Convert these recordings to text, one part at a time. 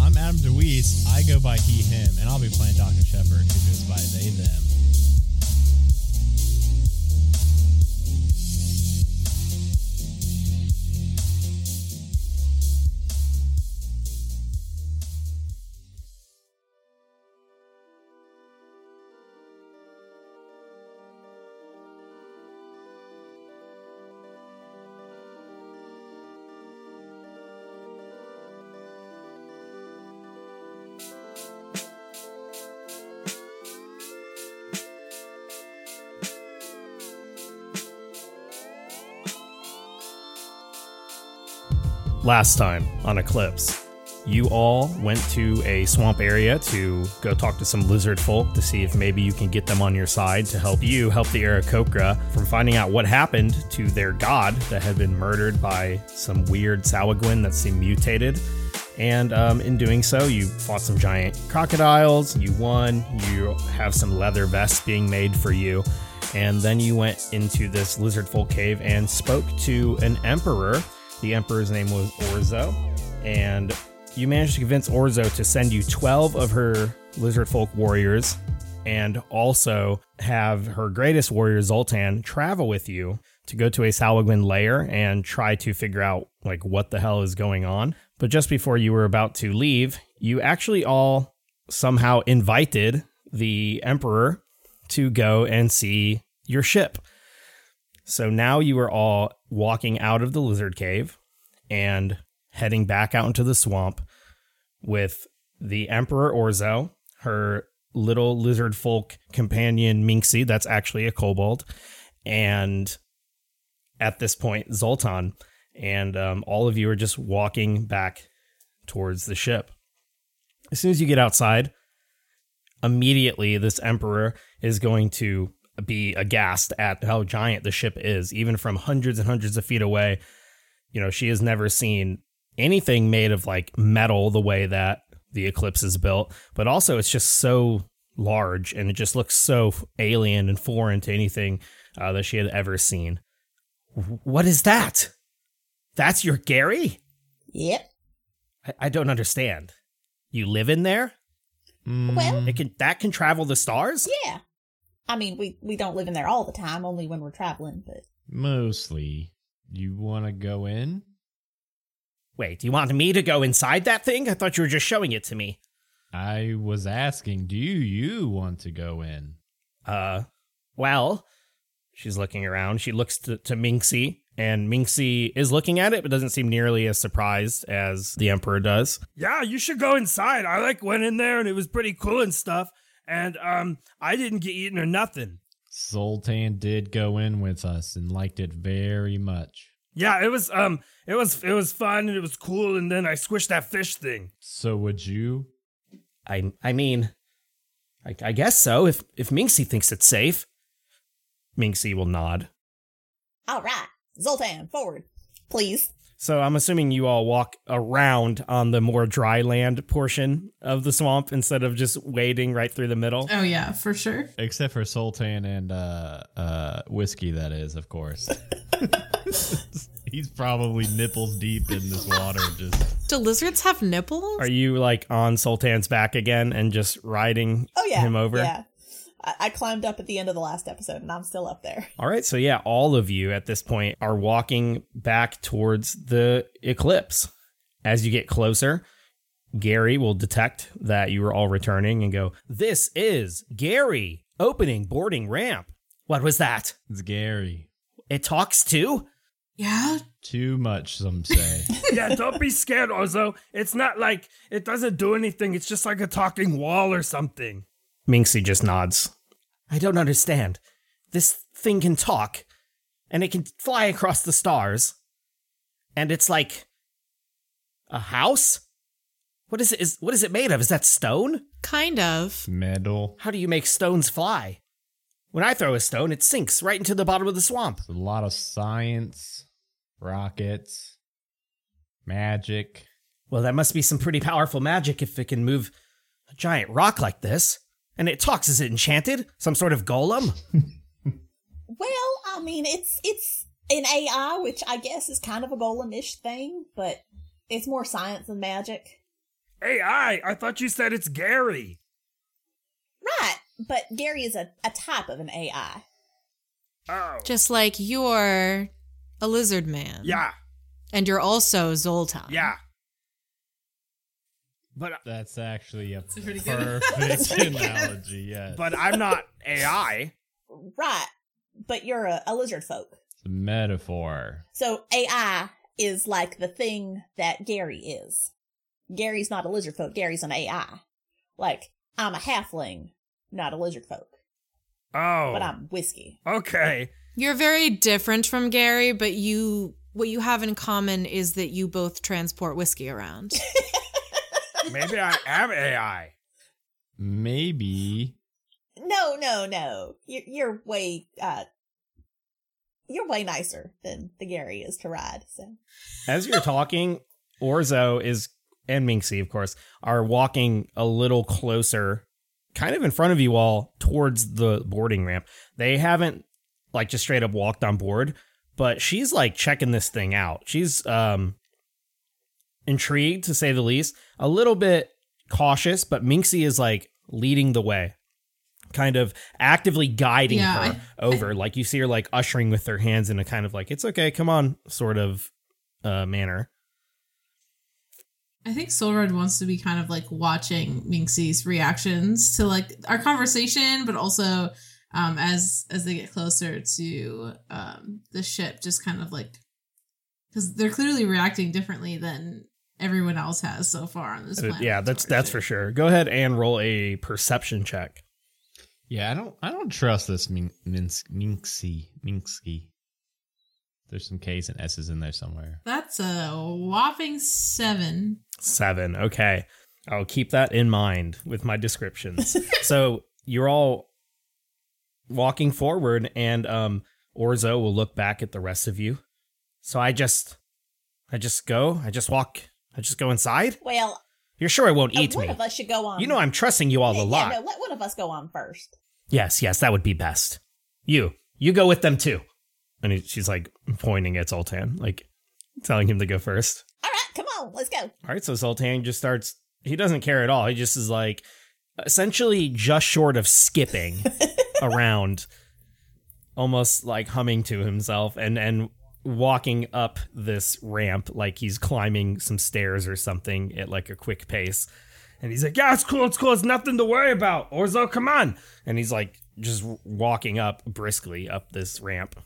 I'm Adam DeWeese. I go by he, him, and I'll be playing Dr. Shepard, who goes by they, them. Last time on Eclipse, you all went to a swamp area to go talk to some lizard folk to see if maybe you can get them on your side to help you help the Aarakocra from finding out what happened to their god that had been murdered by some weird Sahuagin that seemed mutated. And um, in doing so, you fought some giant crocodiles, you won, you have some leather vests being made for you. And then you went into this lizard folk cave and spoke to an emperor. The emperor's name was Orzo. And you managed to convince Orzo to send you 12 of her lizard folk warriors and also have her greatest warrior, Zoltan, travel with you to go to a Sahuagin lair and try to figure out like what the hell is going on. But just before you were about to leave, you actually all somehow invited the emperor to go and see your ship. So now you are all walking out of the lizard cave and heading back out into the swamp with the Emperor Orzo, her little lizard folk companion Minxie, that's actually a kobold, and at this point, Zoltan. And um, all of you are just walking back towards the ship. As soon as you get outside, immediately this Emperor is going to be aghast at how giant the ship is, even from hundreds and hundreds of feet away. You know, she has never seen anything made of like metal the way that the Eclipse is built, but also it's just so large and it just looks so alien and foreign to anything uh, that she had ever seen. What is that? That's your Gary? Yep. I, I don't understand. You live in there? Well, It can that can travel the stars? yeah. I mean, we we don't live in there all the time, only when we're traveling. But Mostly. You want to go in? Wait, you want me to go inside that thing? I thought you were just showing it to me. I was asking, do you want to go in? Uh, well, she's looking around. She looks to, to Minxie, and Minxie is looking at it, but doesn't seem nearly as surprised as the Emperor does. Yeah, you should go inside. I like went in there and it was pretty cool and stuff. And um, I didn't get eaten or nothing. Zoltan did go in with us and liked it very much. Yeah, it was um, it was it was fun and it was cool. And then I squished that fish thing. So would you? I, I mean, I, I guess so. If if Minxie thinks it's safe, Minxie will nod. all right, Zoltan, forward, please. So I'm assuming you all walk around on the more dry land portion of the swamp instead of just wading right through the middle. Oh, yeah, for sure. Except for Zoltan and uh, uh, whiskey, that is, of course. He's probably nipples deep in this water. Just Do lizards have nipples? Are you like on Zoltan's back again and just riding Oh yeah, him over? Yeah, I, I climbed up at the end of the last episode, and I'm still up there. All right, so yeah, all of you at this point are walking back towards the eclipse. As you get closer, Gary will detect that you are all returning and go, This is Gary opening boarding ramp. What was that? it's Gary. It talks too? Yeah. Too much, some say. Yeah, don't be scared, Orzo. It's not like it doesn't do anything. It's just like a talking wall or something. Minxie just nods. I don't understand. This thing can talk, and it can fly across the stars, and it's like a house? What is it? Is what is it made of? Is that stone? Kind of. Metal. How do you make stones fly? When I throw a stone, it sinks right into the bottom of the swamp. It's a lot of science, rockets, magic. Well, that must be some pretty powerful magic if it can move a giant rock like this. And it talks. Is it enchanted? Some sort of golem? Well, I mean, it's it's an AI, which I guess is kind of a golem-ish thing, but it's more science than magic. AI? I thought you said it's Gary. Right, but Gary is a, a type of an AI. Oh. Just like you're a lizard man. Yeah, And you're also Zoltan. yeah. But That's actually a pretty perfect analogy. analogy. Yes. but I'm not AI. Right, but you're a, a lizard folk. It's a metaphor. So AI is like the thing that Gary is. Gary's not a lizard folk. Gary's an AI. Like I'm a halfling, not a lizard folk, Oh. but I'm whiskey. okay. You're very different from Gary, but you what you have in common is that you both transport whiskey around. Maybe I am AI. Maybe. No, no, no. You're, you're way, uh, you're way nicer than the Gary is to ride. So As you're talking, Orzo is and Minxie, of course, are walking a little closer, kind of in front of you all towards the boarding ramp. They haven't like just straight up walked on board, but she's like checking this thing out. She's um intrigued to say the least, a little bit cautious, but Minxie is like leading the way. Kind of actively guiding Yeah, her over. like you see her like ushering with her hands in a kind of like, it's okay, come on, sort of uh manner. I think Solred wants to be kind of like watching Minxie's reactions to like our conversation, but also um, as as they get closer to um, the ship, just kind of like because they're clearly reacting differently than everyone else has so far on this Uh, planet. yeah, that's that's for sure. Go ahead and roll a perception check. Yeah, I don't. I don't trust this Min- Minx- Minxie. Minxie. There's some K's and S's in there somewhere. That's a whopping seven. Seven. Okay. I'll keep that in mind with my descriptions. so you're all walking forward, and um, Orzo will look back at the rest of you. So I just, I just go. I just walk. I just go inside. well, You're sure I won't uh, eat one me? of us should go on. You know I'm trusting you all yeah, a yeah, lot. no, let one of us go on first. Yes, yes, that would be best. You, you go with them too. And he, she's like pointing at Zoltan, like telling him to go first. All right, come on, let's go. All right, so Zoltan just starts. He doesn't care at all. He just is like essentially just short of skipping around, almost like humming to himself and and walking up this ramp like he's climbing some stairs or something at like a quick pace. And he's like, "Yeah, it's cool. It's cool. It's nothing to worry about." Orzo, come on! And he's like just walking up briskly up this ramp.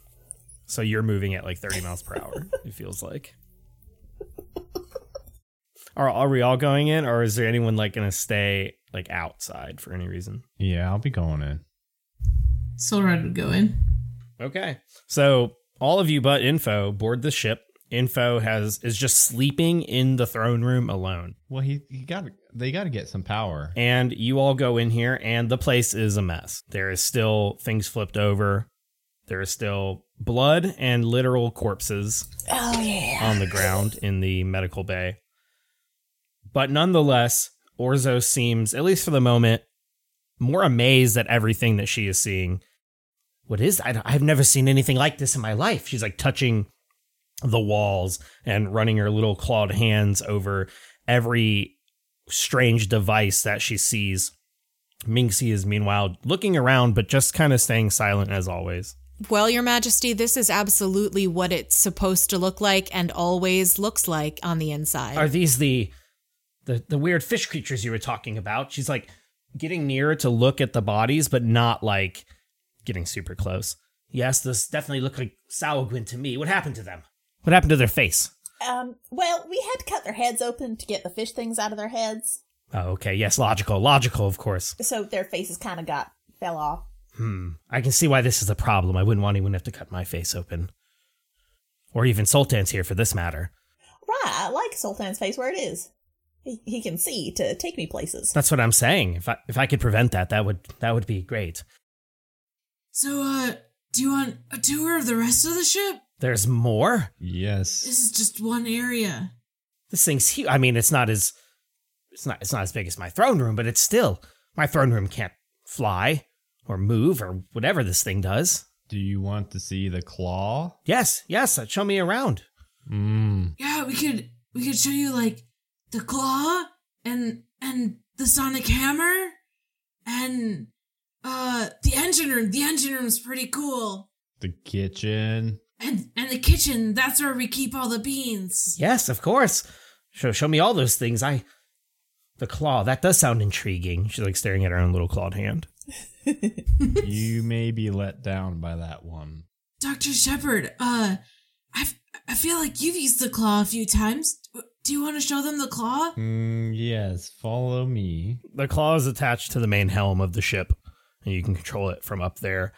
So you're moving at like 30 miles per hour. It feels like. Are are we all going in, or is there anyone like gonna stay like outside for any reason? Yeah, I'll be going in. Solred would go in. Okay, so all of you but Info board the ship. Info has is just sleeping in the throne room alone, Well, he he got they got to get some power. and you all go in here, and the place is a mess. There is still things flipped over. There is still blood and literal corpses Oh yeah. on the ground in the medical bay. But nonetheless, Orzo seems, at least for the moment, more amazed at everything that she is seeing. What is I, I've never seen anything like this in my life. She's like touching the walls and running her little clawed hands over every strange device that she sees. Minxie is meanwhile looking around, but just kind of staying silent as always. Well, Your Majesty, this is absolutely what it's supposed to look like and always looks like on the inside. Are these the the the weird fish creatures you were talking about? She's like getting nearer to look at the bodies, but not like getting super close. Yes, this definitely look like Sahuagin to me. What happened to them? What happened to their face? Um. Well, we had to cut their heads open to get the fish things out of their heads, Oh, okay. Yes, logical. Logical, of course. so their faces kind of got fell off. Hmm. I can see why this is a problem. I wouldn't want anyone to have to cut my face open. Or even Zoltan's here for this matter. Right. I like Zoltan's face where it is. He, he can see to take me places. That's what I'm saying. If I if I could prevent that, that would that would be great. So, uh, do you want a tour of the rest of the ship? There's more. Yes. This is just one area. This thing's huge. I mean, it's not as it's not it's not as big as my throne room, but it's still my throne room can't fly or move or whatever this thing does. Do you want to see the claw? Yes, yes. uh, Show me around. Mmm. Yeah, we could we could show you like the claw and and the sonic hammer and uh the engine room. The engine room's pretty cool. The kitchen. And and the kitchen, that's where we keep all the beans. Yes, of course. Show show me all those things. I the claw that does sound intriguing. She's like staring at her own little clawed hand. you may be let down by that one. Dr. Shepard, uh I I feel like you've used the claw a few times. Do you want to show them the claw? Mm, yes, follow me. The claw is attached to the main helm of the ship, and you can control it from up there.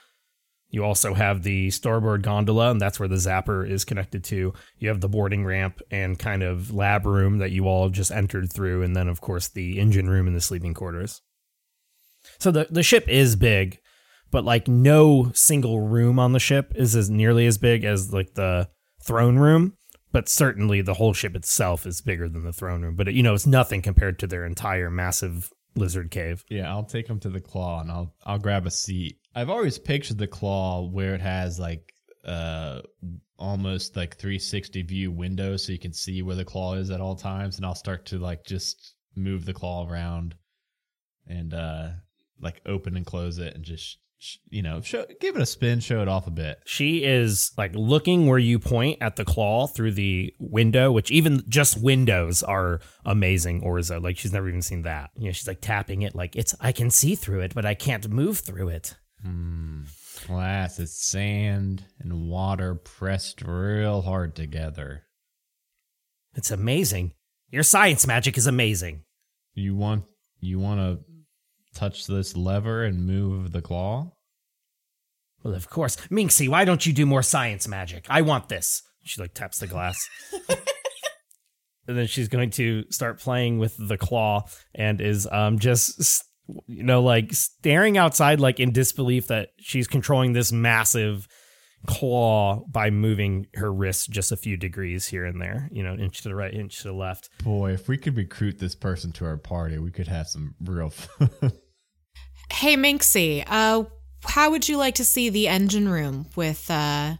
You also have the starboard gondola, and that's where the zapper is connected to. You have the boarding ramp and kind of lab room that you all just entered through, and then, of course, the engine room and the sleeping quarters. So the, the ship is big, but like no single room on the ship is as nearly as big as like the throne room. But certainly the whole ship itself is bigger than the throne room. But you know, it's nothing compared to their entire massive lizard cave. Yeah, I'll take him to the claw and I'll I'll grab a seat. I've always pictured the claw where it has like uh almost like 360 view windows so you can see where the claw is at all times and I'll start to like just move the claw around and uh like open and close it and just you know, show give it a spin, show it off a bit. She is like looking where you point at the claw through the window, which even just windows are amazing. Orzo, like she's never even seen that. You know, she's like tapping it like it's I can see through it, but I can't move through it. Hmm. Glass is sand and water pressed real hard together. It's amazing. Your science magic is amazing. You want you want to touch this lever and move the claw? Well, of course. Minxie, why don't you do more science magic? I want this. She like taps the glass. and then she's going to start playing with the claw and is um just you know like staring outside like in disbelief that she's controlling this massive claw by moving her wrist just a few degrees here and there, you know, inch to the right, inch to the left. Boy, if we could recruit this person to our party, we could have some real fun. Hey, Minxie, uh, how would you like to see the engine room with uh,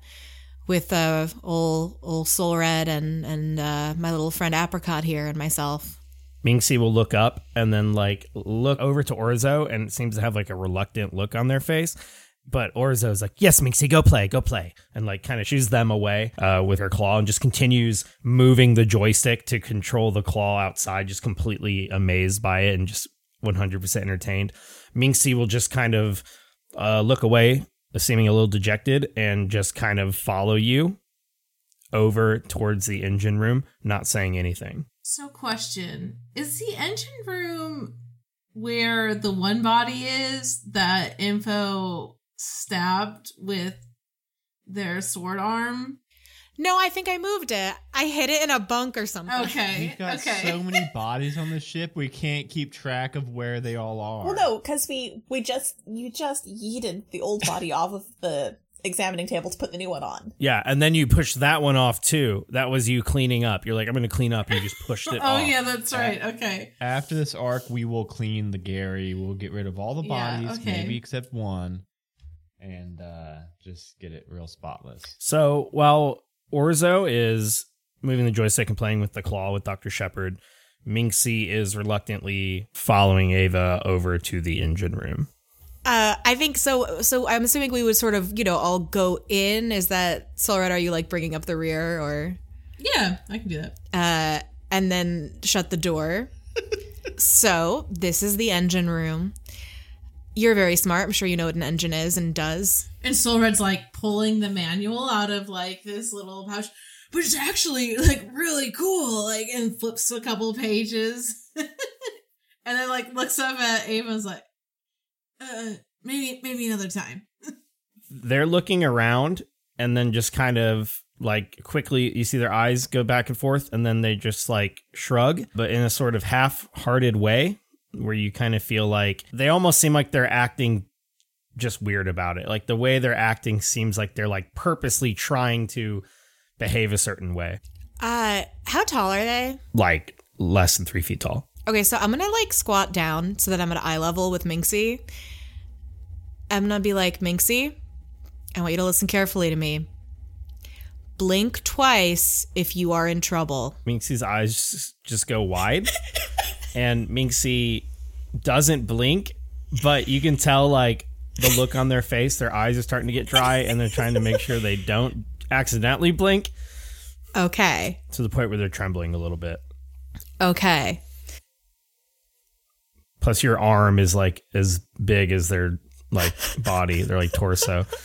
with uh, old old Soul Red and and uh, my little friend Apricot here and myself? Minxie will look up and then like look over to Orzo and seems to have like a reluctant look on their face. But Orzo's like, yes, Minxie, go play, go play. And like kind of shoos them away uh, with her claw and just continues moving the joystick to control the claw outside, just completely amazed by it and just 100% entertained. Minxie will just kind of uh, look away, seeming a little dejected, and just kind of follow you over towards the engine room, not saying anything. So, question Is the engine room where the one body is that Info stabbed with their sword arm? No, I think I moved it. I hid it in a bunk or something. Okay. We've got okay. so many bodies on the ship, we can't keep track of where they all are. Well, no, because we we just you just yeeted the old body off of the examining table to put the new one on. Yeah, and then you pushed that one off too. That was you cleaning up. You're like, I'm going to clean up, and you just pushed it oh, off. yeah, that's right. Okay. After this arc, we will clean the Gary. We'll get rid of all the Yeah, bodies, okay. maybe except one, and uh, just get it real spotless. So while Orzo is moving the joystick and playing with the claw with Dr. Shepard, Minxie is reluctantly following Ava over to the engine room. Uh, I think so. So I'm assuming we would sort of, you know, all go in. Is that Soul Red? Are you like bringing up the rear or, Yeah, I can do that. uh, and then shut the door? so this is the engine room. You're very smart. I'm sure you know what an engine is and does. And Soul Red's like pulling the manual out of like this little pouch, but it's actually like really cool. Like, and flips a couple pages, and then like looks up at Ava's like, uh, maybe maybe another time. They're looking around and then just kind of like quickly you see their eyes go back and forth and then they just like shrug but in a sort of half-hearted way where you kind of feel like they almost seem like they're acting just weird about it like the way they're acting seems like they're like purposely trying to behave a certain way Uh, how tall are they? like less than three feet tall Okay, so I'm gonna like squat down so that I'm at eye level with Minxie. I'm gonna be like, Minxie, I want you to listen carefully to me. Blink twice if you are in trouble. Minxie's eyes just- go wide, and Minxie doesn't blink, but you can tell like the look on their face, their eyes are starting to get dry, and they're trying to make sure they don't accidentally blink Okay. to the point where they're trembling a little bit. Okay. Plus, your arm is like as big as their like body, their like torso.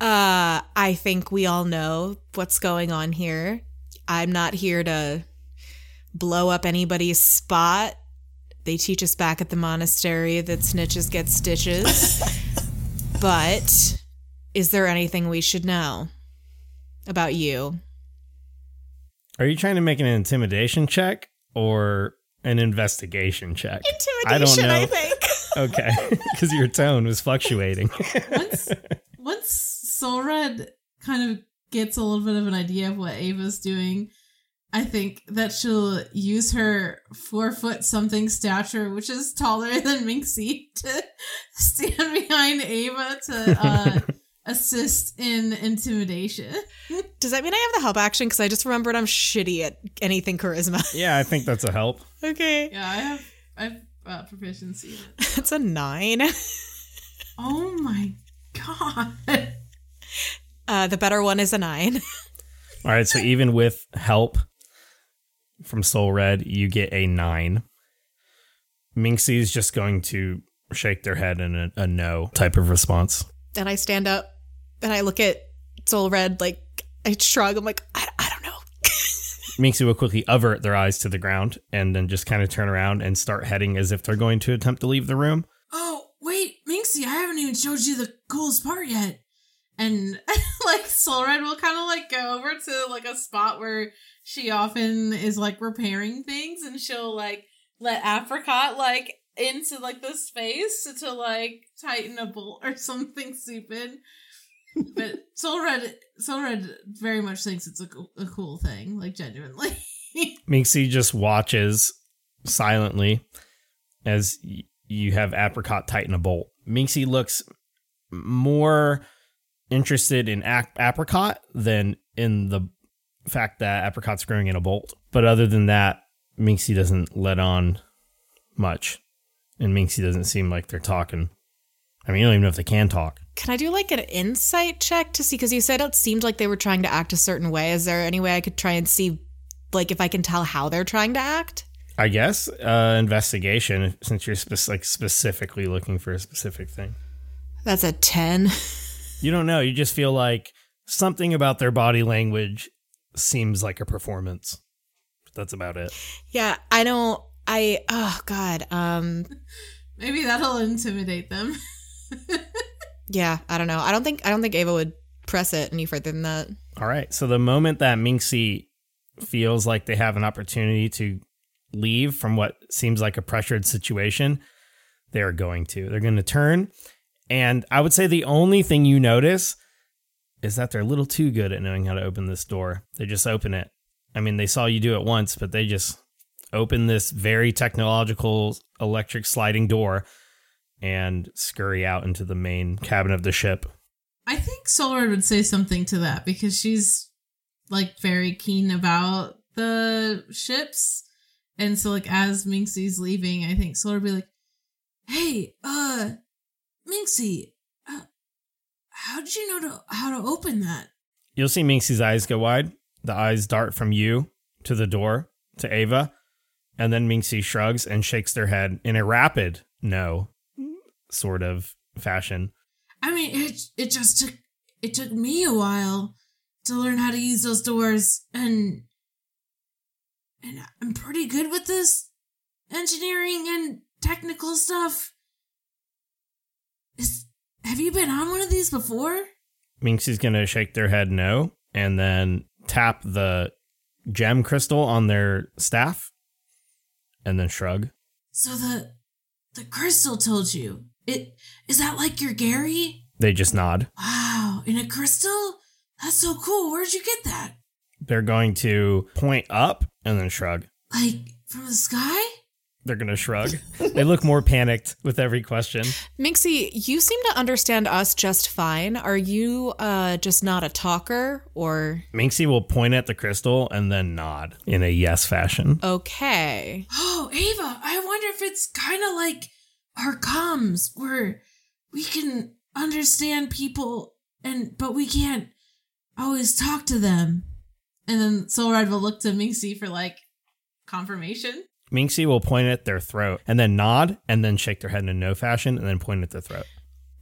Uh, I think we all know what's going on here. I'm not here to blow up anybody's spot. They teach us back at the monastery that snitches get stitches. but is there anything we should know about you? Are you trying to make an intimidation check or an investigation check? I don't Intimidation, know. I think. Okay, because your tone was fluctuating. once once Soul Red kind of gets a little bit of an idea of what Ava's doing, I think that she'll use her four foot something stature, which is taller than Minxie, to stand behind Ava to uh, assist in intimidation. Does that mean I have the help action? Because I just remembered I'm shitty at anything charisma. yeah, I think that's a help. okay. Yeah, I have I have uh, proficiency. in it. It's a nine. Oh my god! Uh, the better one is a nine. All right, so even with help from Soul Red, you get a nine. Minxie is just going to shake their head in a, a no type of response. and I stand up and I look at Soul Red, like I shrug. I'm like, I, I don't know. Minxie will quickly avert their eyes to the ground and then just kind of turn around and start heading as if they're going to attempt to leave the room. Oh wait, Minxie, I haven't even showed you the coolest part yet. And like Soul Red will kind of like go over to like a spot where she often is like repairing things, and she'll like let Apricot like into like the space to, to like tighten a bolt or something stupid. But Soul Red, Soul Red very much thinks it's a, a cool thing, like genuinely. Minxie just watches silently as y- you have Apricot tighten a bolt. Minxie looks more interested in ap- Apricot than in the fact that Apricot's growing in a bolt. But other than that, Minxie doesn't let on much. And Minxie doesn't seem like they're talking. I mean, you don't even know if they can talk. Can I do like an insight check to see? Because you said it seemed like they were trying to act a certain way. Is there any way I could try and see, like, if I can tell how they're trying to act? I guess uh, investigation, since you're spec- like specifically looking for a specific thing. That's a 10. You don't know. You just feel like something about their body language seems like a performance. That's about it. yeah, I don't. I, oh God. Um, Maybe that'll intimidate them. yeah, I don't know. I don't think, I don't think Ava would press it any further than that. All right. So the moment that Minxie feels like they have an opportunity to leave from what seems like a pressured situation, they are going to. They're going to turn. And I would say the only thing you notice is that they're a little too good at knowing how to open this door. They just open it. I mean, they saw you do it once, but they just open this very technological electric sliding door and scurry out into the main cabin of the ship. I think Solar would say something to that because she's like very keen about the ships. And so like as Minxie's leaving, I think Solar would be like, Hey, uh Minxie, uh, how did you know to how to open that? You'll see Minxie's eyes go wide. The eyes dart from you to the door to Ava, and then Minxie shrugs and shakes their head in a rapid no sort of fashion. I mean it it just took it took me a while to learn how to use those doors and and I'm pretty good with this engineering and technical stuff. Is have you been on one of these before? Minxie's gonna shake their head no, and then tap the gem crystal on their staff, and then shrug. So the the crystal told you. It is that like your Gary? They just nod. Wow, in a crystal? That's so cool. Where'd you get that? They're going to point up and then shrug. Like from the sky? They're gonna shrug. they look more panicked with every question. Minxie, you seem to understand us just fine. Are you uh, just not a talker or Minxie will point at the crystal and then nod in a yes fashion. okay? Oh, Ava, I wonder if it's kind of like our comms where we can understand people and but we can't always talk to them. And then Soul Red will look to Minxie for like confirmation. Minxie will point at their throat and then nod and then shake their head in a no fashion and then point at their throat.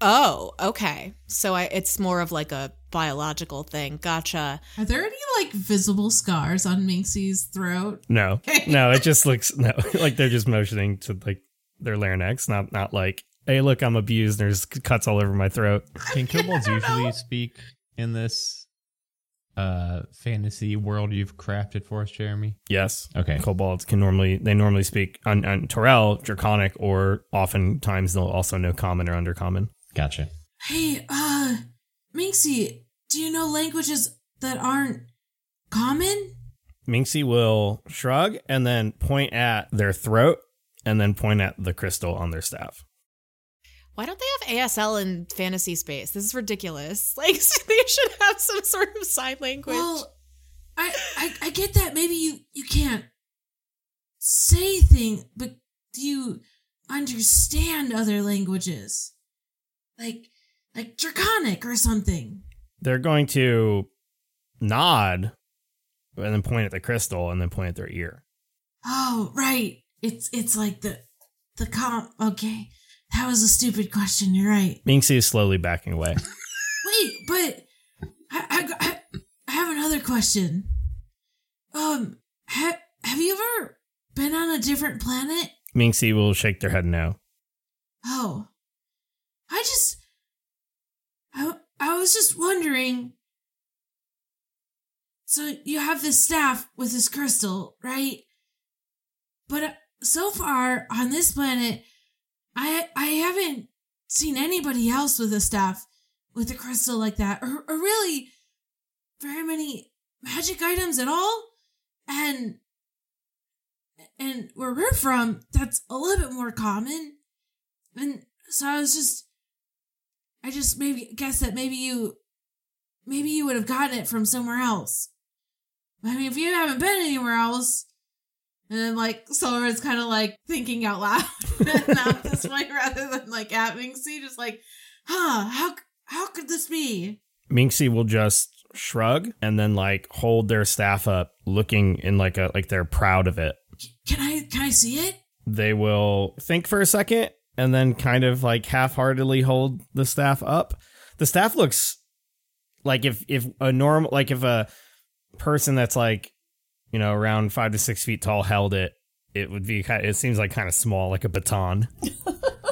Oh, okay. So I, it's more of like a biological thing. Gotcha. Are there any like visible scars on Minxie's throat? No, no, it just looks no like they're just motioning to like their larynx, not not like hey look I'm abused. There's cuts all over my throat. Can kobolds usually speak in this uh fantasy world you've crafted for us, Jeremy? Yes, Okay. kobolds can normally they normally speak on, on Torel, Draconic, or oftentimes they'll also know common or undercommon. Gotcha. Hey, uh, Minxie, do you know languages that aren't common? Minxie will shrug and then point at their throat and then point at the crystal on their staff. Why don't they have ASL in fantasy space? This is ridiculous. Like they should have some sort of sign language. Well, I, I I get that. Maybe you you can't say thing, but do you understand other languages? Like like Draconic or something. They're going to nod and then point at the crystal and then point at their ear. Oh, right. It's it's like the the comp. Okay, that was a stupid question. You're right. Minxie is slowly backing away. Wait, but I, I, I, have another question. Um, have have you ever been on a different planet? Minxie will shake their head no. Oh, I just, I, I was just wondering. So you have this staff with this crystal, right? But uh, so far on this planet, I I haven't seen anybody else with a staff with a crystal like that, or, or really very many magic items at all. And and where we're from, that's a little bit more common. And so I was just, I just maybe guess that maybe you, maybe you would have gotten it from somewhere else. I mean, if you haven't been anywhere else, and then like Solar's kind of like thinking out loud not this way rather than like at Minxie, just like, huh, how how could this be? Minxie will just shrug and then like hold their staff up, looking in like a like they're proud of it. Can I can I see it? They will think for a second and then kind of like half-heartedly hold the staff up. The staff looks like if if a normal like if a person that's like you know around five to six feet tall held it, it would be kind. It seems like kind of small, like a baton.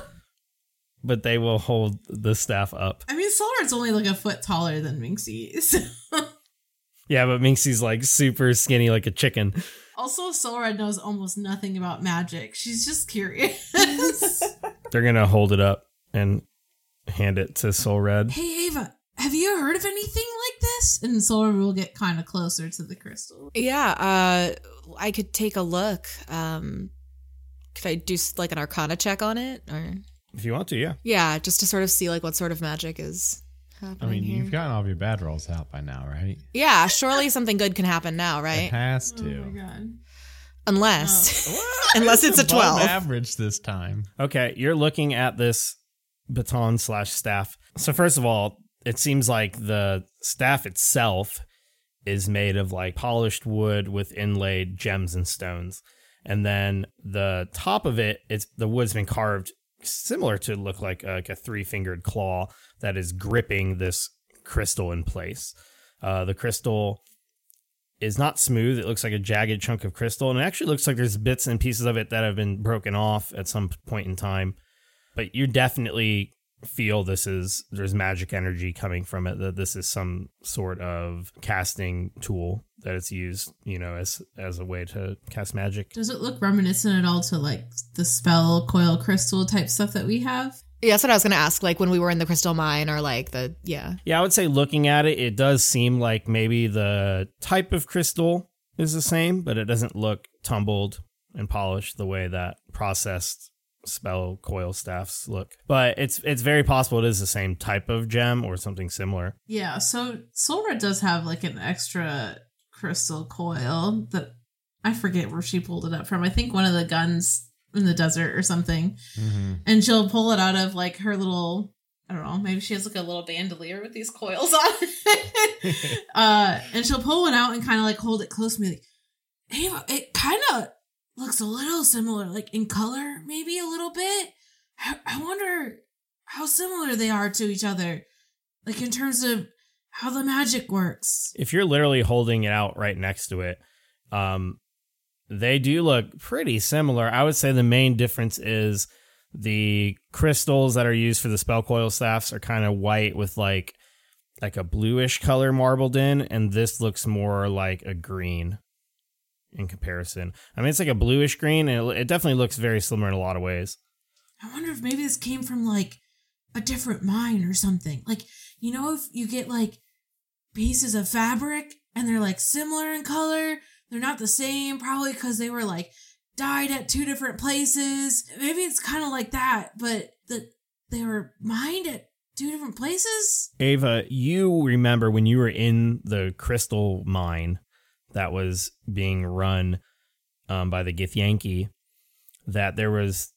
but they will hold the staff up. I mean, Solar's only like a foot taller than Minxie. So. Yeah, but Minxie's like super skinny, like a chicken. Also, Solar knows almost nothing about magic. She's just curious. They're gonna hold it up and hand it to Soul Red. hey, Ava, have you heard of anything like this? And Solar will get kind of closer to the crystal. Yeah, uh, I could take a look. Um, could I do like an Arcana check on it, or If you want to, yeah. yeah, just to sort of see like what sort of magic is I mean, here? you've gotten all of your bad rolls out by now, right? yeah, surely something good can happen now, It right? has Oh to. my god. Unless, unless it's a twelve. average this time. Okay, you're looking at this baton slash staff. So first of all, it seems like the staff itself is made of like polished wood with inlaid gems and stones. And then the top of it, it's the wood's been carved similar to look like a, like a three fingered claw that is gripping this crystal in place. Uh, the crystal is not smooth. It looks like a jagged chunk of crystal, and it actually looks like there's bits and pieces of it that have been broken off at some point in time. But you're definitely feel this is there's magic energy coming from it that this is some sort of casting tool that it's used you know as as a way to cast magic Does it look reminiscent at all to like the spell coil crystal type stuff that we have? Yeah, that's what I was gonna ask. Like when we were in the crystal mine, or like the yeah. yeah i would say looking at it it does seem like maybe the type of crystal is the same but it doesn't look tumbled and polished the way that processed spell coil staffs look but it's it's very possible it is the same type of gem or something similar Yeah, so Solra does have like an extra crystal coil that I forget where she pulled it up from. I think one of the guns in the desert or something. And she'll pull it out of like her little I don't know, maybe she has like a little bandolier with these coils on it. uh and she'll pull one out and kind of like hold it close to me like, Ava, it kind of looks a little similar, like in color, maybe a little bit. I, wonder how similar they are to each other, like in terms of how the magic works. if you're literally holding it out right next to it, um, they do look pretty similar. I would say the main difference is the crystals that are used for the spell coil staffs are kind of white with like like a bluish color marbled in, and this looks more like a green in comparison. I mean, it's like a bluish green, and it, it definitely looks very similar in a lot of ways. I wonder if maybe this came from like a different mine or something. Like, you know, if you get like pieces of fabric and they're like similar in color, they're not the same, probably because they were like dyed at two different places. Maybe it's kind of like that, but the they were mined at two different places. Ava, you remember when you were in the crystal mine that was being run um, by the Githyanki, that there was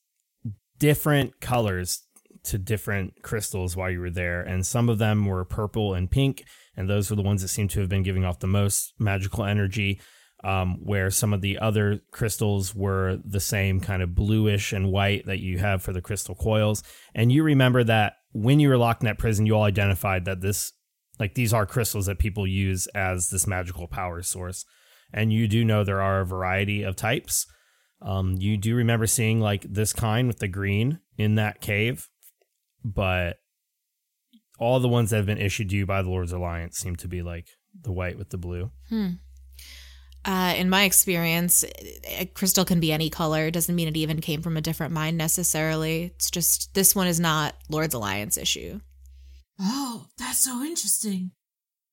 different colors to different crystals while you were there, and some of them were purple and pink, and those were the ones that seem to have been giving off the most magical energy. Um, where some of the other crystals were the same kind of bluish and white that you have for the crystal coils. And you remember that when you were locked in that prison, you all identified that this, like, these are crystals that people use as this magical power source. And you do know there are a variety of types. Um, you do remember seeing like this kind with the green in that cave, but all the ones that have been issued to you by the Lord's Alliance seem to be like the white with the blue. Uh, in my experience, a crystal can be any color. It doesn't mean it even came from a different mine necessarily. It's just this one is not Lord's Alliance issue. Oh, that's so interesting.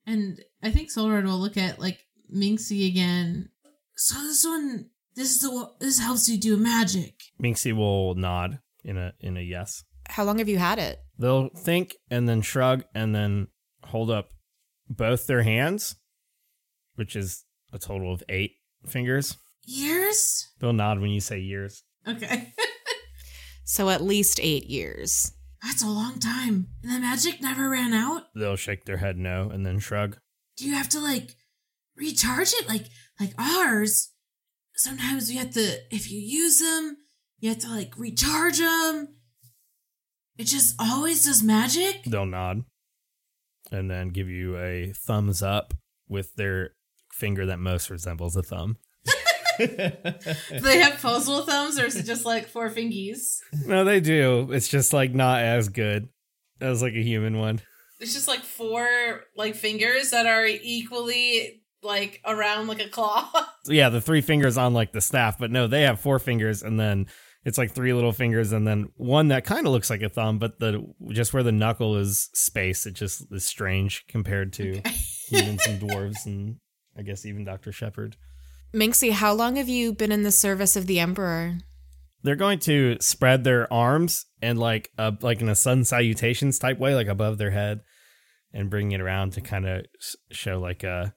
And I think Solred will look at like Minxie again. So this one, this is the this helps you do magic. Minxie will nod in a in a yes. How long have you had it? They'll think and then shrug and then hold up both their hands, which is a total of eight fingers. Years? They'll nod when you say years. Okay. So at least eight years. That's a long time. And the magic never ran out? They'll shake their head no and then shrug. Do you have to like recharge it like like ours? Sometimes you have to if you use them, you have to like recharge them. It just always does magic? They'll nod and then give you a thumbs up with their finger that most resembles a thumb. Do they have postal thumbs or is it just like four fingies? No, they do. It's just like not as good as like a human one. It's just like four like fingers that are equally like around like a claw. Yeah, the three fingers on like the staff, but no, they have four fingers and then it's like three little fingers and then one that kind of looks like a thumb, but the just where the knuckle is space, it just is strange compared to humans and dwarves and I guess even Dr. Shepard. Minxie, how long have you been in the service of the Emperor? They're going to spread their arms and like uh, like in a sun salutations type way, like above their head, and bring it around to kind of show like a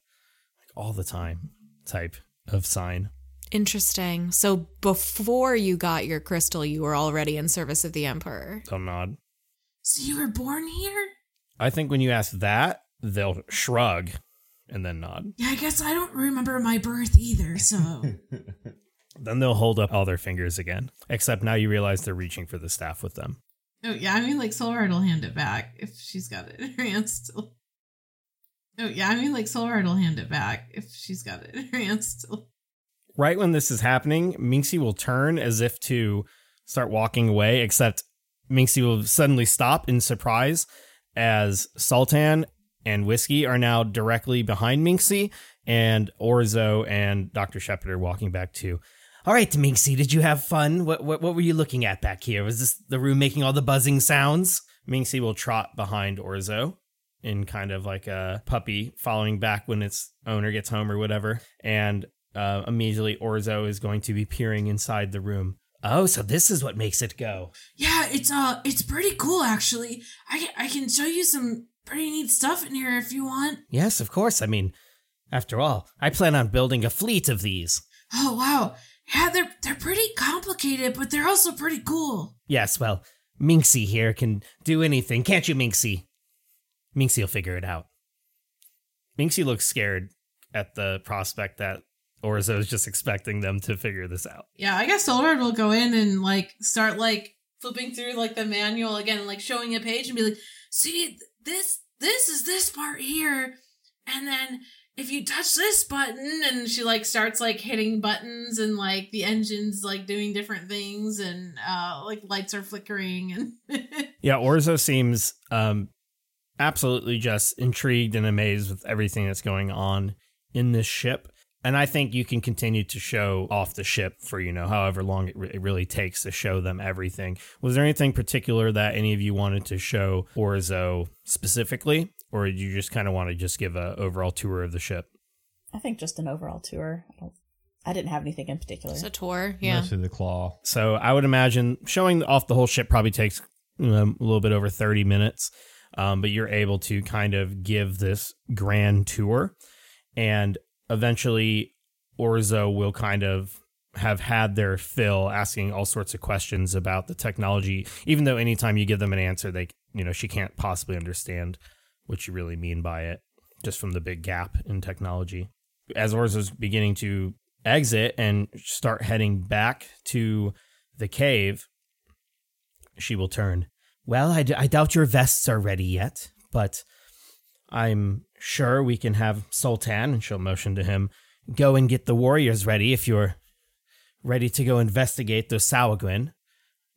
like all the time type of sign. Interesting. So before you got your crystal, you were already in service of the Emperor. They'll nod. so you were born here? I think when you ask that, they'll shrug and then nod. Yeah, I guess I don't remember my birth either, so Then they'll hold up all their fingers again. Except now you realize they're reaching for the staff with them. Oh yeah, I mean like Solard will hand it back if she's got it in her hands still. Oh yeah, I mean like Solard will hand it back if she's got it in her hands still. Right when this is happening, Minxie will turn as if to start walking away, except Minxie will suddenly stop in surprise as Zoltan and Whiskey are now directly behind Minxie, and Orzo and Dr. Shepard are walking back too. All right, Minxie, did you have fun? What, what what were you looking at back here? Was this the room making all the buzzing sounds? Minxie will trot behind Orzo in kind of like a puppy following back when its owner gets home or whatever. And uh, immediately Orzo is going to be peering inside the room. Oh, so this is what makes it go. Yeah, it's uh, it's pretty cool actually. I I can show you some pretty neat stuff in here if you want. Yes, of course. I mean, after all, I plan on building a fleet of these. Oh wow, yeah, they're they're pretty complicated, but they're also pretty cool. Yes, well, Minxie here can do anything, can't you, Minxie? Minxie will figure it out. Minxie looks scared at the prospect that Orzo is just expecting them to figure this out. Yeah, I guess Solred will go in and like start like flipping through like the manual again, like showing a page and be like, "See, this this is this part here, and then if you touch this button and she like starts like hitting buttons and like the engine's like doing different things and uh like lights are flickering and Yeah, Orzo seems um absolutely just intrigued and amazed with everything that's going on in this ship. And I think you can continue to show off the ship for, you know, however long it, re- it really takes to show them everything. Was there anything particular that any of you wanted to show Orzo specifically? Or did you just kind of want to just give a overall tour of the ship? I think just an overall tour. I, I didn't have anything in particular. It's a tour. Yeah. Mostly the claw. So I would imagine showing off the whole ship probably takes a little bit over 30 minutes. Um, but you're able to kind of give this grand tour. And eventually, Orzo will kind of have had their fill asking all sorts of questions about the technology, even though anytime you give them an answer, they, you know, she can't possibly understand what you really mean by it, just from the big gap in technology. As Orzo's beginning to exit and start heading back to the cave, she will turn. Well, I, d- I doubt your vests are ready yet, but I'm sure we can have Zoltan, and she'll motion to him, go and get the warriors ready if you're ready to go investigate those Sahuagin.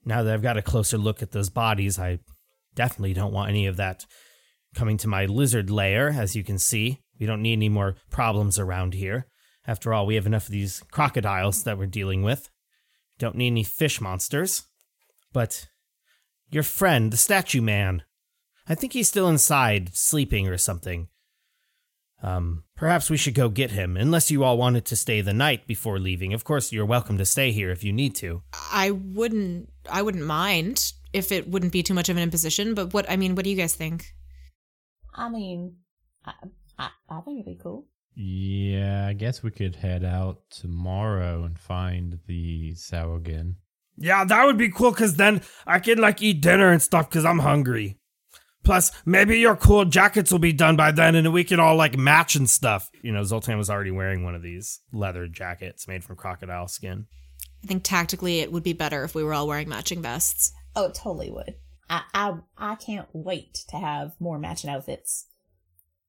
Now that I've got a closer look at those bodies, I definitely don't want any of that coming to my lizard lair, as you can see. We don't need any more problems around here. After all, we have enough of these crocodiles that we're dealing with. Don't need any fish monsters. But your friend, the statue man, I think he's still inside, sleeping or something. Um, perhaps we should go get him, unless you all wanted to stay the night before leaving. Of course, you're welcome to stay here if you need to. I wouldn't. I wouldn't mind if it wouldn't be too much of an imposition. But what I mean, what do you guys think? I mean, I, I, I think it'd be cool. Yeah, I guess we could head out tomorrow and find the Sahuagin. Yeah, that would be cool because then I can like eat dinner and stuff because I'm hungry. Plus, maybe your cool jackets will be done by then and we can all like match and stuff. You know, Zoltan was already wearing one of these leather jackets made from crocodile skin. I think tactically it would be better if we were all wearing matching vests. Oh, it totally would. I, I, I can't wait to have more matching outfits.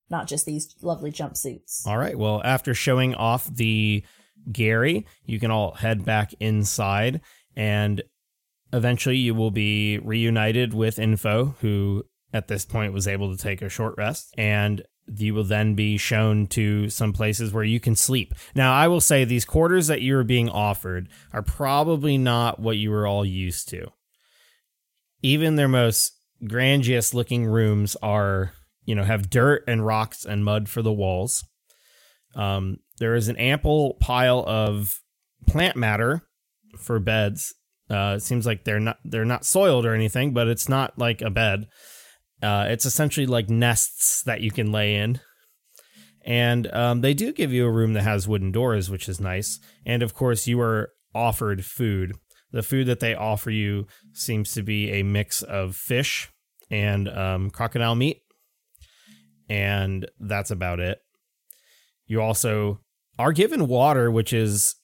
Not just these lovely jumpsuits. All right. Well, after showing off the Gary, you can all head back inside and eventually you will be reunited with Info, who at this point was able to take a short rest. And you will then be shown to some places where you can sleep. Now, I will say these quarters that you are being offered are probably not what you were all used to. Even their most grandiose looking rooms are, you know, have dirt and rocks and mud for the walls. Um, there is an ample pile of plant matter for beds. Uh, it seems like they're not they're not soiled or anything, but it's not like a bed. Uh, it's essentially like nests that you can lay in. And um, they do give you a room that has wooden doors, which is nice. And of course, you are offered food. The food that they offer you seems to be a mix of fish and um, crocodile meat. And that's about it. You also are given water, which is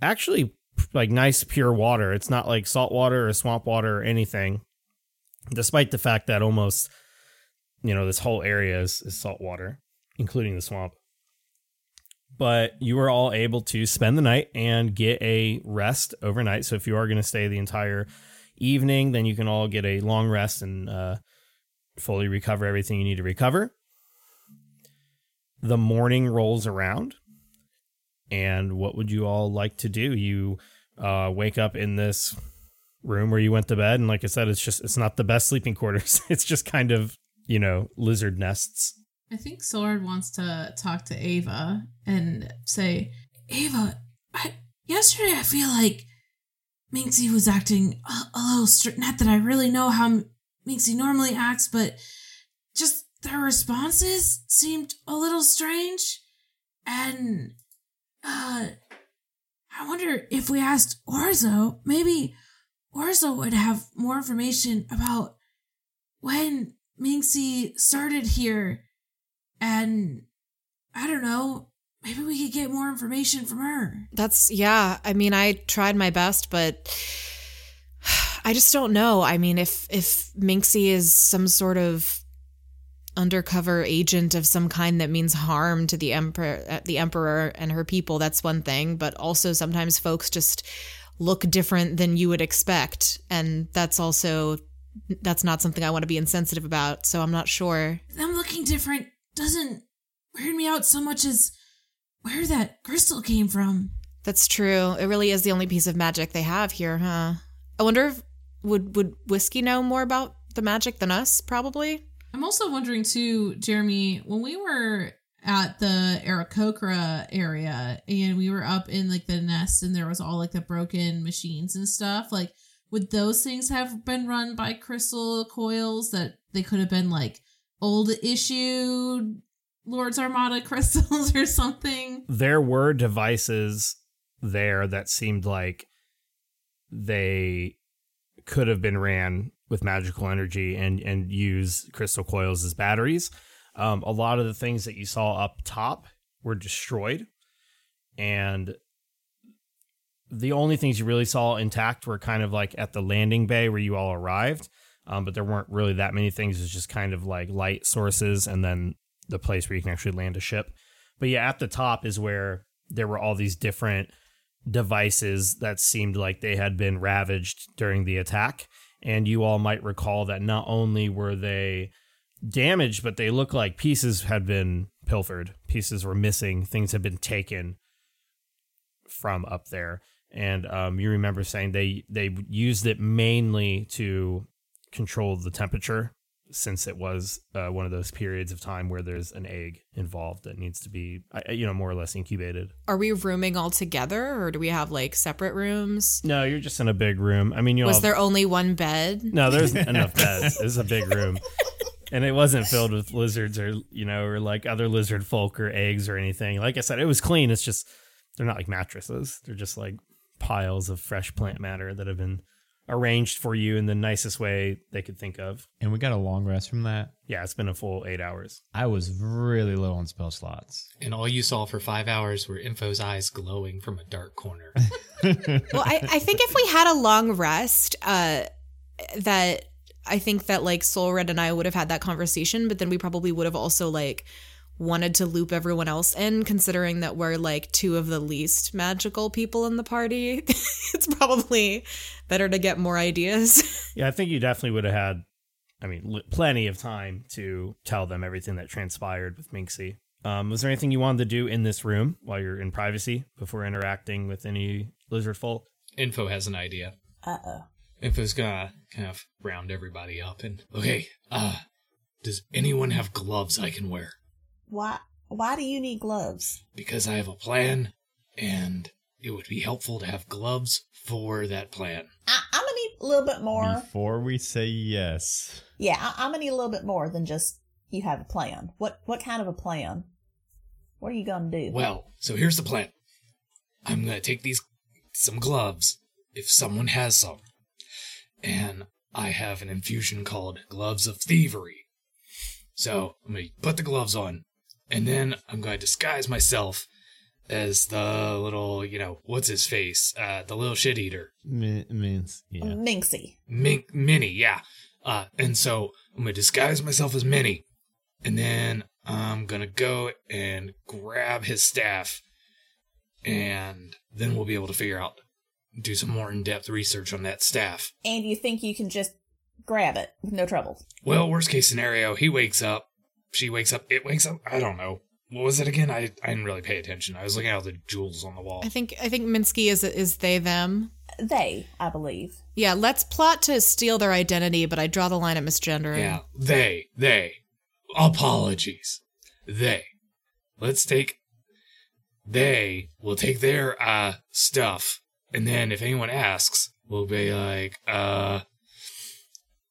actually like nice, pure water. It's not like salt water or swamp water or anything despite the fact that almost you know this whole area is, is salt water including the swamp but you were all able to spend the night and get a rest overnight so if you are going to stay the entire evening, then you can all get a long rest and uh, fully recover everything you need to recover. The morning rolls around, and what would you all like to do? You uh, wake up in this room where you went to bed, and like I said, it's just it's not the best sleeping quarters. it's just kind of you know lizard nests. I think Sword wants to talk to Ava and say, Ava, I, yesterday I feel like Minxie was acting a, a little str- Not that I really know how Minxie normally acts, but just their responses seemed a little strange. And uh, I wonder if we asked Orzo, maybe Orzo would have more information about when Minxie started here. And I don't know, maybe we could get more information from her. That's yeah. I mean, I tried my best, but I just don't know. I mean, if if Minxie is some sort of undercover agent of some kind that means harm to the emperor, the emperor and her people, that's one thing. But also, sometimes folks just look different than you would expect, and that's also that's not something I want to be insensitive about. So I'm not sure. Them looking different doesn't weird me out so much as where that crystal came from. That's true. It really is the only piece of magic they have here, huh? I wonder if would would whiskey know more about the magic than us? Probably. I'm also wondering too, Jeremy, when we were at the Aarakocra area and we were up in like the nest and there was all like the broken machines and stuff, like would those things have been run by crystal coils that they could have been like old issue Lord's Armada crystals or something? There were devices there that seemed like they could have been ran with magical energy and and use crystal coils as batteries. Um, a lot of the things that you saw up top were destroyed, and the only things you really saw intact were kind of like at the landing bay where you all arrived. Um, but there weren't really that many things. It was just kind of like light sources and then the place where you can actually land a ship. But yeah, at the top is where there were all these different devices that seemed like they had been ravaged during the attack. And you all might recall that not only were they damaged, but they look like pieces had been pilfered. Pieces were missing. Things had been taken from up there. And um, you remember saying they they used it mainly to control the temperature, since it was uh, one of those periods of time where there's an egg involved that needs to be, you know, more or less incubated. Are we rooming all together, or do we have like separate rooms? No, you're just in a big room. I mean, you Was all, there only one bed? No, there's enough beds. It's a big room. And it wasn't filled with lizards or, you know, or like other lizard folk or eggs or anything. Like I said, it was clean. It's just, they're not like mattresses. They're just like piles of fresh plant matter that have been arranged for you in the nicest way they could think of. And we got a long rest from that. Yeah, it's been a full eight hours. I was really low on spell slots. And all you saw for five hours were Info's eyes glowing from a dark corner. well, I, I think if we had a long rest, uh, that I think that like Soul Red and I would have had that conversation, but then we probably would have also like wanted to loop everyone else in, considering that we're like two of the least magical people in the party. it's probably better to get more ideas. Yeah, I think you definitely would have had, I mean, li- plenty of time to tell them everything that transpired with Minxie. Um, was there anything you wanted to do in this room while you're in privacy before interacting with any lizard folk? Info has an idea. Uh oh. Info's gonna kind of round everybody up and okay, uh does anyone have gloves I can wear? Why? Why do you need gloves? Because I have a plan and it would be helpful to have gloves for that plan. I, I'm gonna need a little bit more. Before we say yes, Yeah, I, I'm gonna need a little bit more than just you have a plan. What what kind of a plan? What are you gonna do? Well, so here's the plan. I'm gonna take these some gloves, if someone has some. And I have an infusion called Gloves of Thievery. So I'm gonna put the gloves on, and then I'm gonna disguise myself as the little, you know, what's his face? Uh the little shit eater. Mi- means yeah. Minxie. Mink Minnie, yeah. Uh, and so I'm gonna disguise myself as Minnie, and then I'm gonna go and grab his staff, and then we'll be able to figure out do some more in-depth research on that staff. And you think you can just grab it with no trouble? Well, worst case scenario, he wakes up, she wakes up, it wakes up. I don't know. What was it again? I I didn't really pay attention. I was looking at all the jewels on the wall. I think I think Minsky is is they them. They, I believe. Yeah, let's plot to steal their identity, but I draw the line at misgendering. Yeah, they, they. Apologies. They. Let's take. They will take their uh stuff, and then if anyone asks, we'll be like, uh,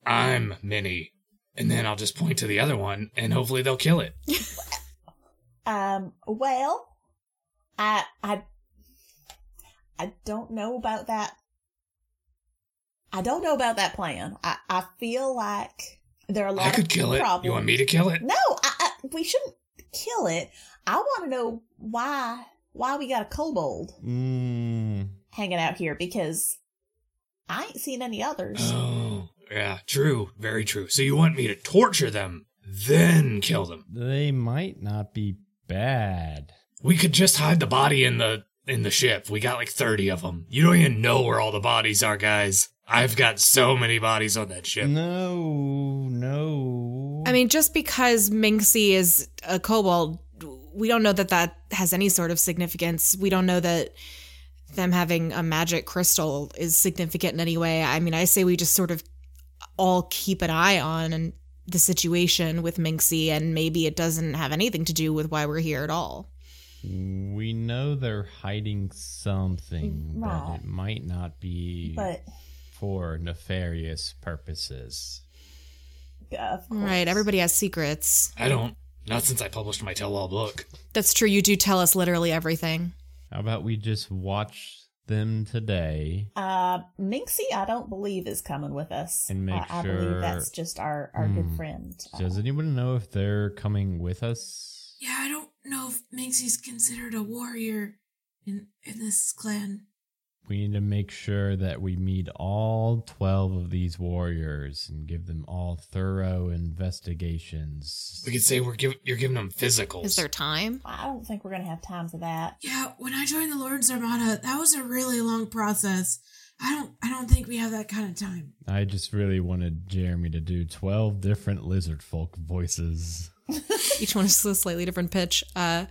I'm Minnie, and then I'll just point to the other one, and hopefully they'll kill it. Um, well, I, I, I don't know about that. I don't know about that plan. I, I feel like there are a lot I could of kill it. problems. You want me to kill it? No, I, I, we shouldn't kill it. I want to know why, why we got a kobold Mm, hanging out here because I ain't seen any others. Oh, yeah, true, very true. So you want me to torture them, then kill them? they might not be bad. We could just hide the body in the in the ship. We got like 30 of them. You don't even know where all the bodies are, guys. I've got so many bodies on that ship. No, no. I mean, just because Minxie is a kobold, we don't know that that has any sort of significance. We don't know that them having a magic crystal is significant in any way. I mean, I say we just sort of all keep an eye on and the situation with Minxie, and maybe it doesn't have anything to do with why we're here at all. we know they're hiding something, but it might not be but for nefarious purposes. of course. Right? Everybody has secrets. I don't. Not since I published my tell-all book. That's true. You do tell us literally everything. How about we just watch them today? Uh, Minxie, I don't believe is coming with us. And make I, I believe sure- that's just our our good Hmm. friend. Does Uh, anyone know if they're coming with us? Yeah, I don't know if Minxie's considered a warrior in in this clan. We need to make sure that we meet all 12 of these warriors and give them all thorough investigations. We could say we're give, you're giving them physicals. Is there time? I don't think we're gonna have time for that. Yeah, when I joined the Lord's Armada, that was a really long process. I don't I don't think we have that kind of time. I just really wanted Jeremy to do 12 different lizard folk voices. Each one is a slightly different pitch. Uh,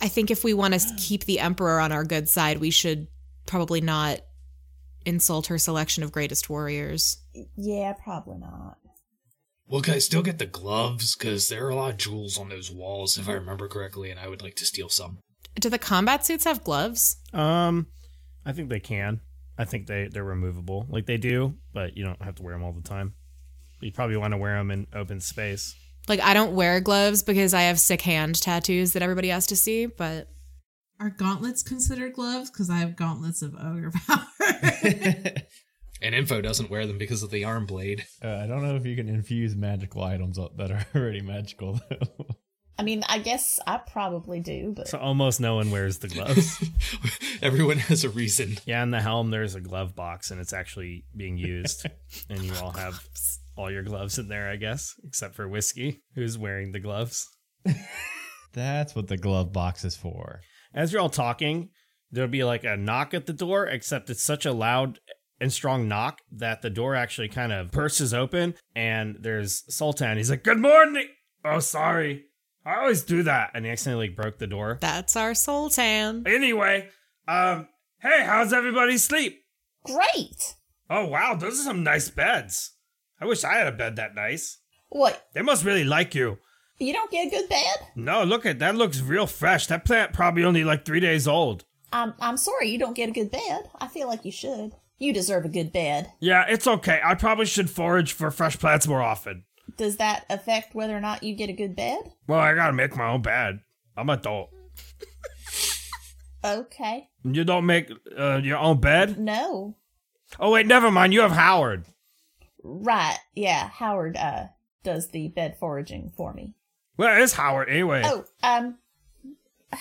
I think if we want to keep the Emperor on our good side, we should probably not insult her selection of greatest warriors. Yeah, probably not. Well, can I still get the gloves? Because there are a lot of jewels on those walls, if I remember correctly, and I would like to steal some. Do the combat suits have gloves? Um, I think they can. I think they they're removable, like they do, but you don't have to wear them all the time. You probably want to wear them in open space. Like, I don't wear gloves because I have sick hand tattoos that everybody has to see, but Are gauntlets considered gloves? Because I have gauntlets of ogre power. And Info doesn't wear them because of the arm blade. Uh, I don't know if you can infuse magical items that are already magical, though. I mean, I guess I probably do, but So almost no one wears the gloves. Everyone has a reason. yeah, in the helm there's a glove box and it's actually being used, and you all have all your gloves in there, I guess, except for whiskey, who's wearing the gloves. That's what the glove box is for. As you're all talking, there'll be like a knock at the door, except it's such a loud and strong knock that the door actually kind of bursts open and there's Zoltan. He's like, Good morning. Oh, sorry. I always do that. And he accidentally broke the door. that's our Zoltan. Anyway, um, hey, how's everybody sleep? great. Oh wow, those are some nice beds. I wish I had a bed that nice. What? They must really like you. You don't get a good bed? No, look at that looks real fresh. That plant probably only like three days old. I'm I'm sorry you don't get a good bed. I feel like you should. You deserve a good bed. Yeah, it's okay. I probably should forage for fresh plants more often. Does that affect whether or not you get a good bed? Well, I gotta make my own bed. I'm adult. Okay. You don't make uh, your own bed? No. Oh wait, never mind. You have Howard. Right. Yeah. Howard uh does the bed foraging for me. Where is Howard anyway? Oh, um,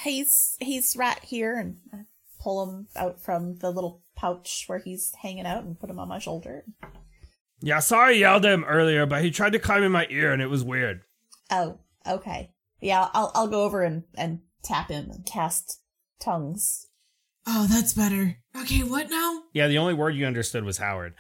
he's he's right here, and I pull him out from the little pouch where he's hanging out and put him on my shoulder. Yeah, sorry I yelled at him earlier, but he tried to climb in my ear and it was weird. Oh, okay. Yeah, I'll I'll go over and and tap him and cast tongues Oh, that's better. Okay, what now? Yeah, the only word you understood was Howard.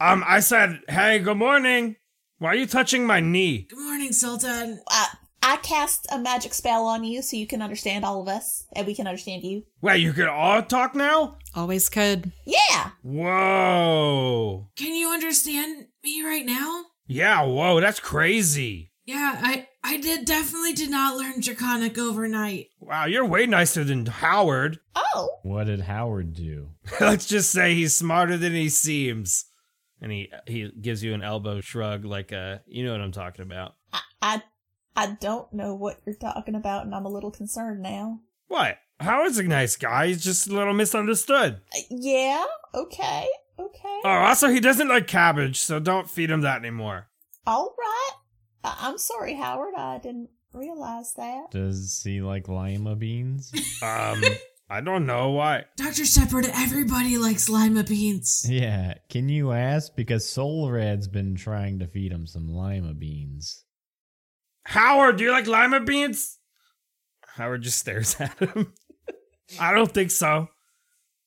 Um, I said, "Hey, good morning." Why are you touching my knee? Good morning, Zoltan. I, I cast a magic spell on you so you can understand all of us and we can understand you. Wait, you can all talk now? Always could. Yeah. Whoa. Can you understand me right now? Yeah, whoa, that's crazy. Yeah, I I did definitely did not learn Draconic overnight. Wow, you're way nicer than Howard. Oh. What did Howard do? Let's just say he's smarter than he seems. And he he gives you an elbow shrug like uh you know what I'm talking about. I, I I don't know what you're talking about and I'm a little concerned now. What? Howard's a nice guy. He's just a little misunderstood. Uh, yeah. Okay. Okay. Oh, also he doesn't like cabbage, so don't feed him that anymore. all right. I- I'm sorry, Howard. I didn't realize that. Does he like lima beans? Um I don't know why. Dr. Shepard, everybody likes lima beans. yeah. Can you ask? Because Soul Red's been trying to feed him some lima beans. Howard, do you like lima beans? Howard just stares at him. I don't think so.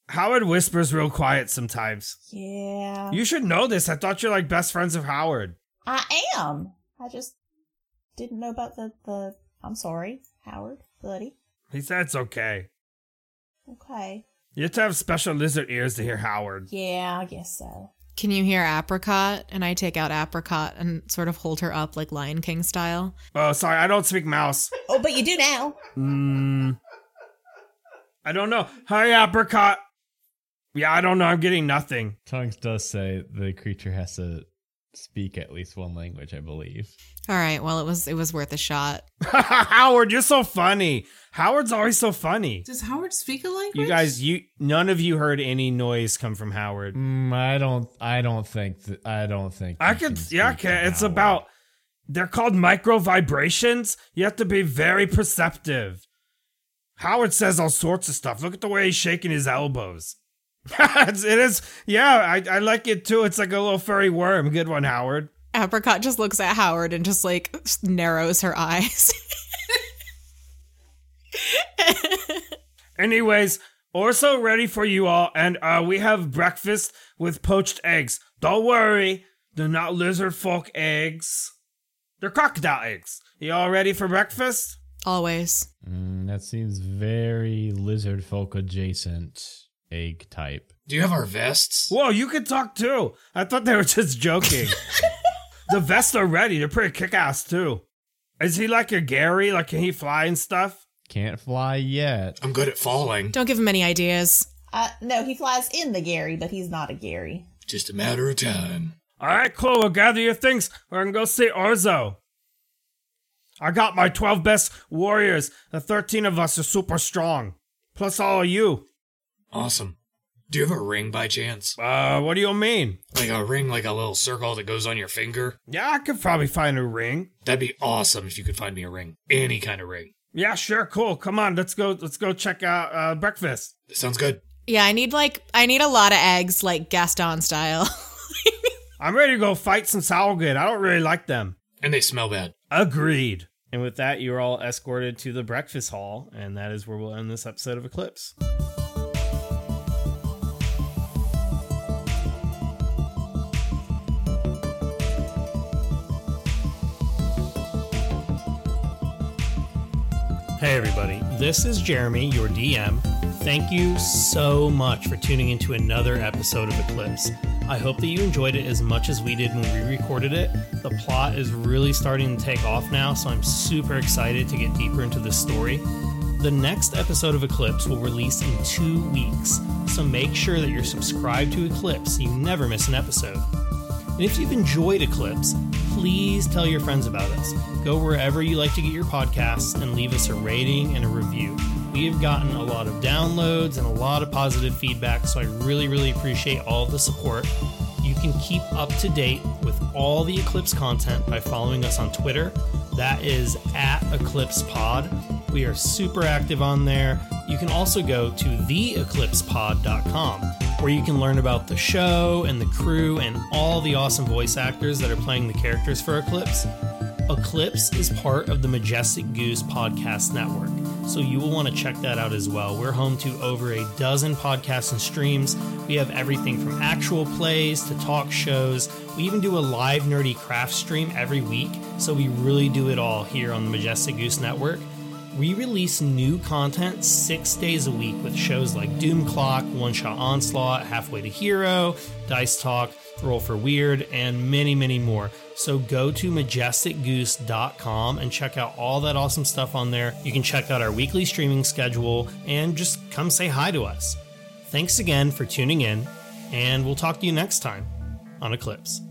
Howard whispers real quiet sometimes. Yeah. You should know this. I thought you're like best friends of Howard. I am. I just didn't know about the the. I'm sorry, Howard, buddy. He said it's okay. Okay. You have to have special lizard ears to hear Howard. Yeah, I guess so. Can you hear Apricot? And I take out Apricot and sort of hold her up like Lion King style. Oh, sorry, I don't speak mouse. Oh, but you do now. Mm, I don't know. Hi, apricot. Yeah, I don't know. I'm getting nothing. Tongues does say the creature has to speak at least one language, I believe. All right, well it was it was worth a shot. Howard, you're so funny. Howard's always so funny. Does Howard speak a language? You guys, you none of you heard any noise come from Howard. Mm, I don't. I don't think. That, I don't think. I could, can yeah, speak to okay. It's Howard. about. They're called micro vibrations. You have to be very perceptive. Howard says all sorts of stuff. Look at the way he's shaking his elbows. It's- yeah. I, I like it too. It's like a little furry worm. Good one, Howard. Apricot just looks at Howard and just like narrows her eyes. Anyways, Orzo ready for you all, and uh, we have breakfast with poached eggs. Don't worry, they're not lizard folk eggs. They're crocodile eggs. You all ready for breakfast? Always. Mm, that seems very lizard folk adjacent egg type. Do you have our vests? Whoa, you can talk too. I thought they were just joking. the vests are ready. They're pretty kick ass too. Is he like a Gary? Like, can he fly and stuff? Can't fly yet. I'm good at falling. Don't give him any ideas. Uh, no, he flies in the Gary, but he's not a Gary. Just a matter of time. All right, cool. Well, gather your things. We're gonna go see Orzo. I got my 12 best warriors. The 13 of us are super strong. Plus all of you. Awesome. Do you have a ring by chance? Uh, what do you mean? Like a ring, like a little circle that goes on your finger? Yeah, I could probably find a ring. That'd be awesome if you could find me a ring. Any kind of ring. Yeah, sure, cool. Come on, let's go. Let's go check out uh, breakfast. Sounds good. Yeah, I need like I need a lot of eggs, like Gaston style. I'm ready to go fight some Salgid. I don't really like them. And they smell bad. Agreed. And with that, you're all escorted to the breakfast hall, and that is where we'll end this episode of Eclipse. Hey, everybody. This is Jeremy, your DM. Thank you so much for tuning into another episode of Eclipse. I hope that you enjoyed it as much as we did when we recorded it. The plot is really starting to take off now, so I'm super excited to get deeper into this story. The next episode of Eclipse will release in two weeks, so make sure that you're subscribed to Eclipse so you never miss an episode. And if you've enjoyed Eclipse, please tell your friends about us. Go wherever you like to get your podcasts and leave us a rating and a review. We have gotten a lot of downloads and a lot of positive feedback, so I really, really appreciate all the support. You can keep up to date with all the Eclipse content by following us on Twitter. That is at Eclipse Pod. We are super active on there. You can also go to theeclipsepod.com where you can learn about the show and the crew and all the awesome voice actors that are playing the characters for Eclipse. Eclipse is part of the Majestic Goose Podcast Network. so you will want to check that out as well. We're home to over a dozen podcasts and streams. We have everything from actual plays to talk shows. We even do a live nerdy craft stream every week, so we really do it all here on the Majestic Goose Network. We release new content six days a week with shows like Doom Clock, One Shot Onslaught, Halfway to Hero, Dice Talk, Roll for Weird, and many, many more. So go to majesticgoose.com and check out all that awesome stuff on there. You can check out our weekly streaming schedule and just come say hi to us. Thanks again for tuning in, and we'll talk to you next time on Eclipse.